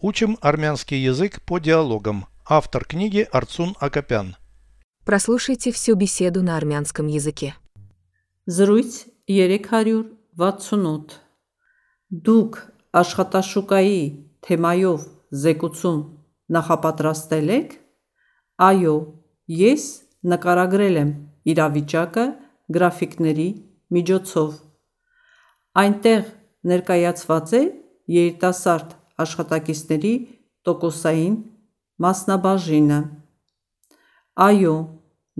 Учим армянский язык по диалогам. Автор книги Арцун Акопян. Прослушайте всю беседу на армянском языке. Զրույց 368 Դուք աշխատաշուկայի թեմայով զեկուցում նախապատրաստել եք? Այո, ես նկարագրել եմ իրավիճակը գրաֆիկների միջոցով։ Այնտեղ ներկայացված է երիտասարդ աշխատակիցների տոկոսային մասնաբաժինը։ Այո,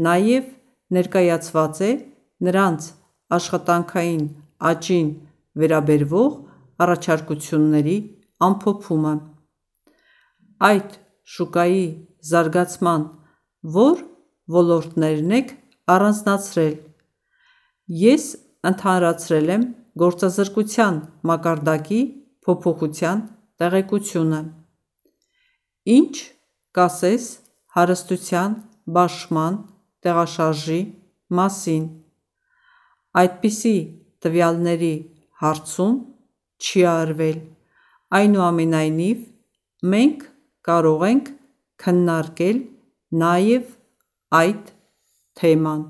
նաև ներկայացված է նրանց աշխատանքային աճին վերաբերվող առաջարկությունների ամփոփումը։ Այդ շուկայի զարգացման ո՞ր ոլորտներն եք առանձնացրել։ Ես ընդհանրացրել եմ գործազրկության մակարդակի փոփոխության տեղեկությունը։ Ինչ կասես հարստության բաշխման տեղաշարժի մասին։ Այդպիսի տվյալների հարցում չի արվել, այնուամենայնիվ, մենք կարող ենք քննարկել նաև այդ թեման։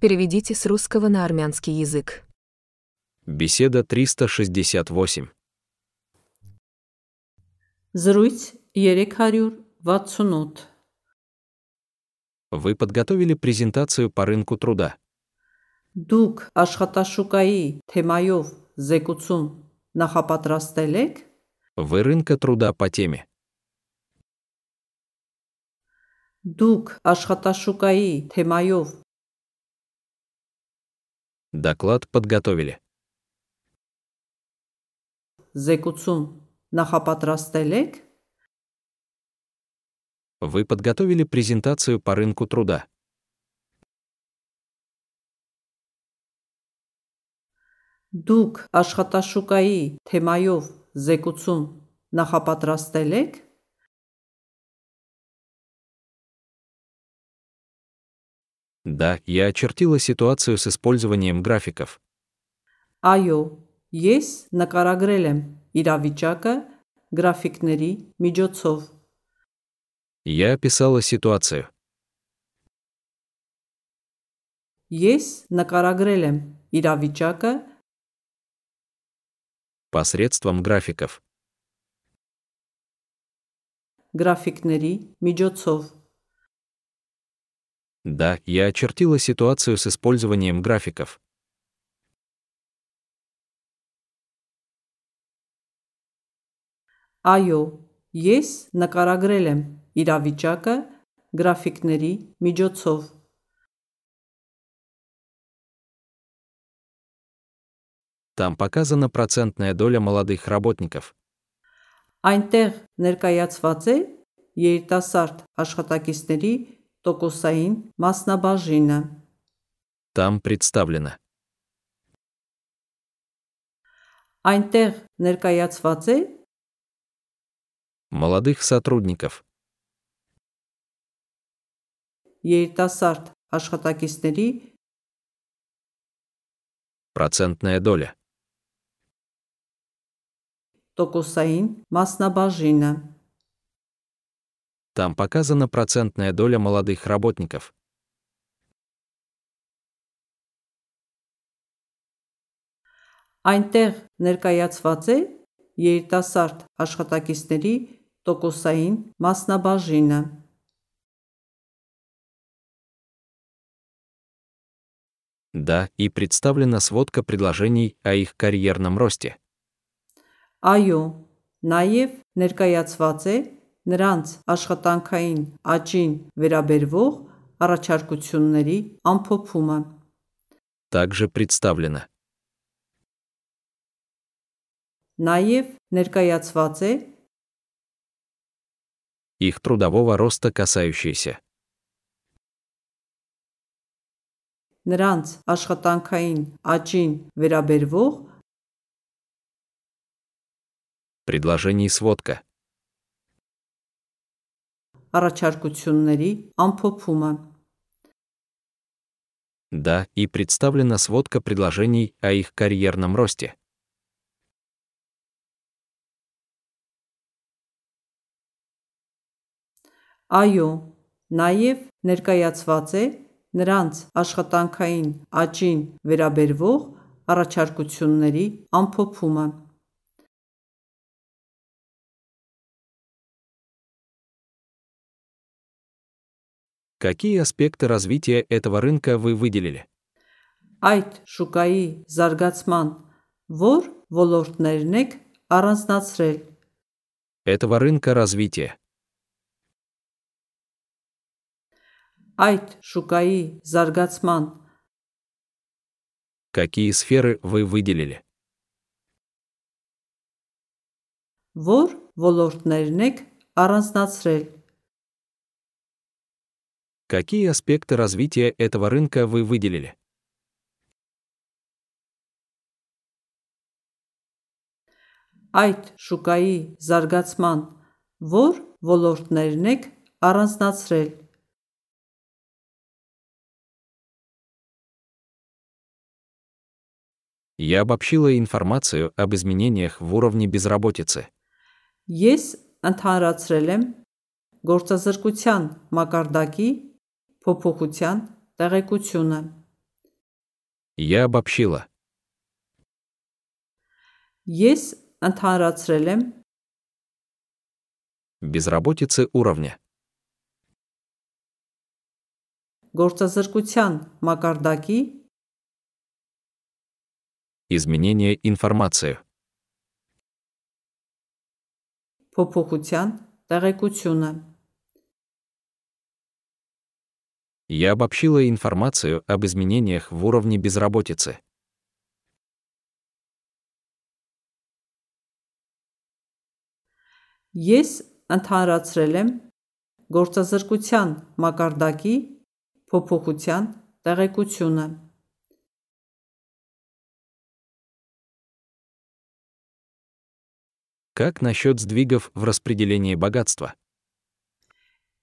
Переведите с русского на армянский язык. Беседа 368. Զրույց 368 Вы подготовили презентацию по рынку труда. Դուք աշխատաշուկայի թեմայով զեկուցում նախապատրաստել եք։ Вы рынка труда по теме. Դուք աշխատաշուկայի թեմայով Доклад подготовили. զեկուցում նախապատրաստել եք։ Вы подготовили презентацию по рынку труда. Դուք աշխատաշուկայի թեմայով զեկուցում նախապատրաստել եք։ Да, я очертила ситуацию с использованием графиков. Այո, ես նկարագրել եմ իրավիճակը գրաֆիկների միջոցով։ Я описала ситуацию. Ես նկարագրել եմ իրավիճակը посредством графиков. գրաֆիկների միջոցով։ Да, я очертила ситуацию с использованием графиков. Այո, ես նկարագրել եմ իրավիճակը գրաֆիկների միջոցով։ Там показана процентная доля молодых работников. Այնտեղ ներկայացված է երիտասարդ աշխատակիցների տոկոսային մասնաբաժինը։ Там представлено. Այնտեղ ներկայացված է Молодых сотрудников. երիտասարդ աշխատակիցների Процентная доля. տոկոսային մասնաբաժինը։ Там показана процентная доля молодых работников. Այնտեղ ներկայացված է երիտասարդ աշխատակիցների տոկոսային մասնաբաժինը։ Да, и представлена сводка предложений о их карьерном росте. Այո, նաև ներկայացված է նրանց աշխատանքային աճին վերաբերվող առաջարկությունների ամփոփումը։ Также представлено. Նաև ներկայացված է их трудового роста касающиеся. նրանց աշխատանքային աճին վերաբերվող Предложений сводка. առաջարկությունների ամփոփումը։ Да, и представлена сводка предложений о их карьерном росте. Այո, նաև ներկայացված է նրանց աշխատանքային աճին վերաբերվող առաջարկությունների ամփոփումը։ Какие аспекты развития этого рынка вы выделили? Այդ շուկայի զարգացման ո՞ր ոլորտներն եք առանձնացրել։ Этого рынка развития. Այդ շուկայի զարգացման Какие сферы вы выделили? ո՞ր ոլորտներն եք առանձնացրել։ Какие аспекты развития этого рынка вы выделили? Այդ շուկայի զարգացման ո՞ր ոլորտներն եք առանձնացրել։ Я обобщила информацию об изменениях в уровне безработицы. Ես ընդհանրացրել եմ գործազրկության մակարդակի փոփոխության տեղեկությունը։ Я обобщила. Ես ընդհանրացրել եմ Безработицы уровня. գործազրկության մակարդակի Изменение информацию. փոփոխության տեղեկությունը։ Я обобщила информацию об изменениях в уровне безработицы. Ես ընդհանրացրել եմ գործազրկության մակարդակի փոփոխության տեղեկությունը։ Как насчет сдвигов в распределении богатства?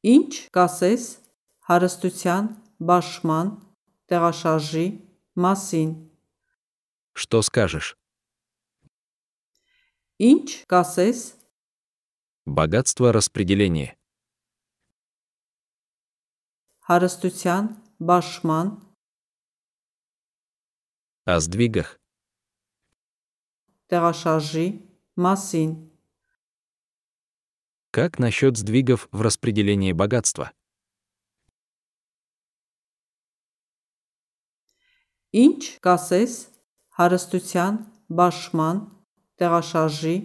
Ինչ կասես հարստության բաշխման տեղաշարժի մասին։ Что скажешь? Ինչ կասես Богатство распределение. հարստության բաշխման О сдвигах. տեղաշարժի մասին։ Как насчет сдвигов в распределении богатства? Ինչ կասես հարստության բաշխման տեղաշարժի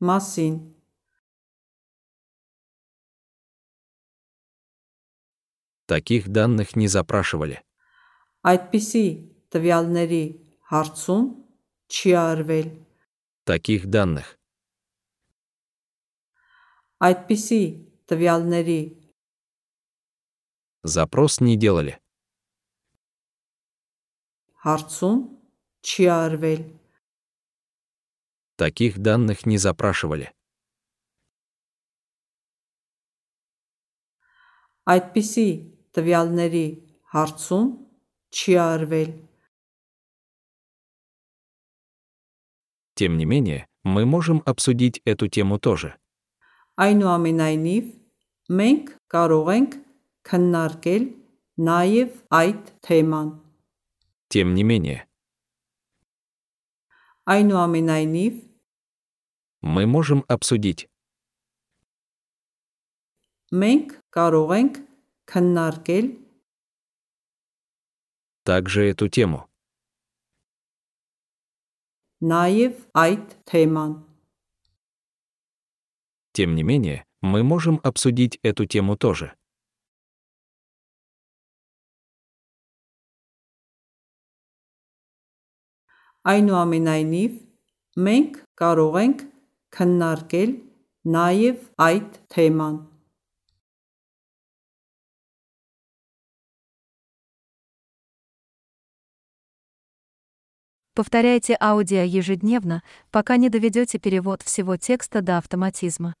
մասին։ Таких данных не запрашивали. Այդպիսի տվյալների հարցում չի արվել։ Таких данных. Այդպիսի տվյալների Запрос не делали. հարցում չի արվել։ Таких данных не запрашивали. Այդպիսի տվյալների հարցում չի արվել։ Тем не менее, мы можем обсудить эту тему тоже. Այնուամենայնիվ, մենք կարող ենք քննարկել նաև այդ թեման։ Тем не менее, Այնուամենայնիվ, мы можем обсудить. մենք կարող ենք քննարկել также эту тему. նաև այդ թեման։ Тем не менее, мы можем обсудить эту тему тоже. Այնուամենայնիվ, մենք կարող ենք քննարկել նաև այդ թեման։ Повторяйте аудио ежедневно, пока не доведете перевод всего текста до автоматизма.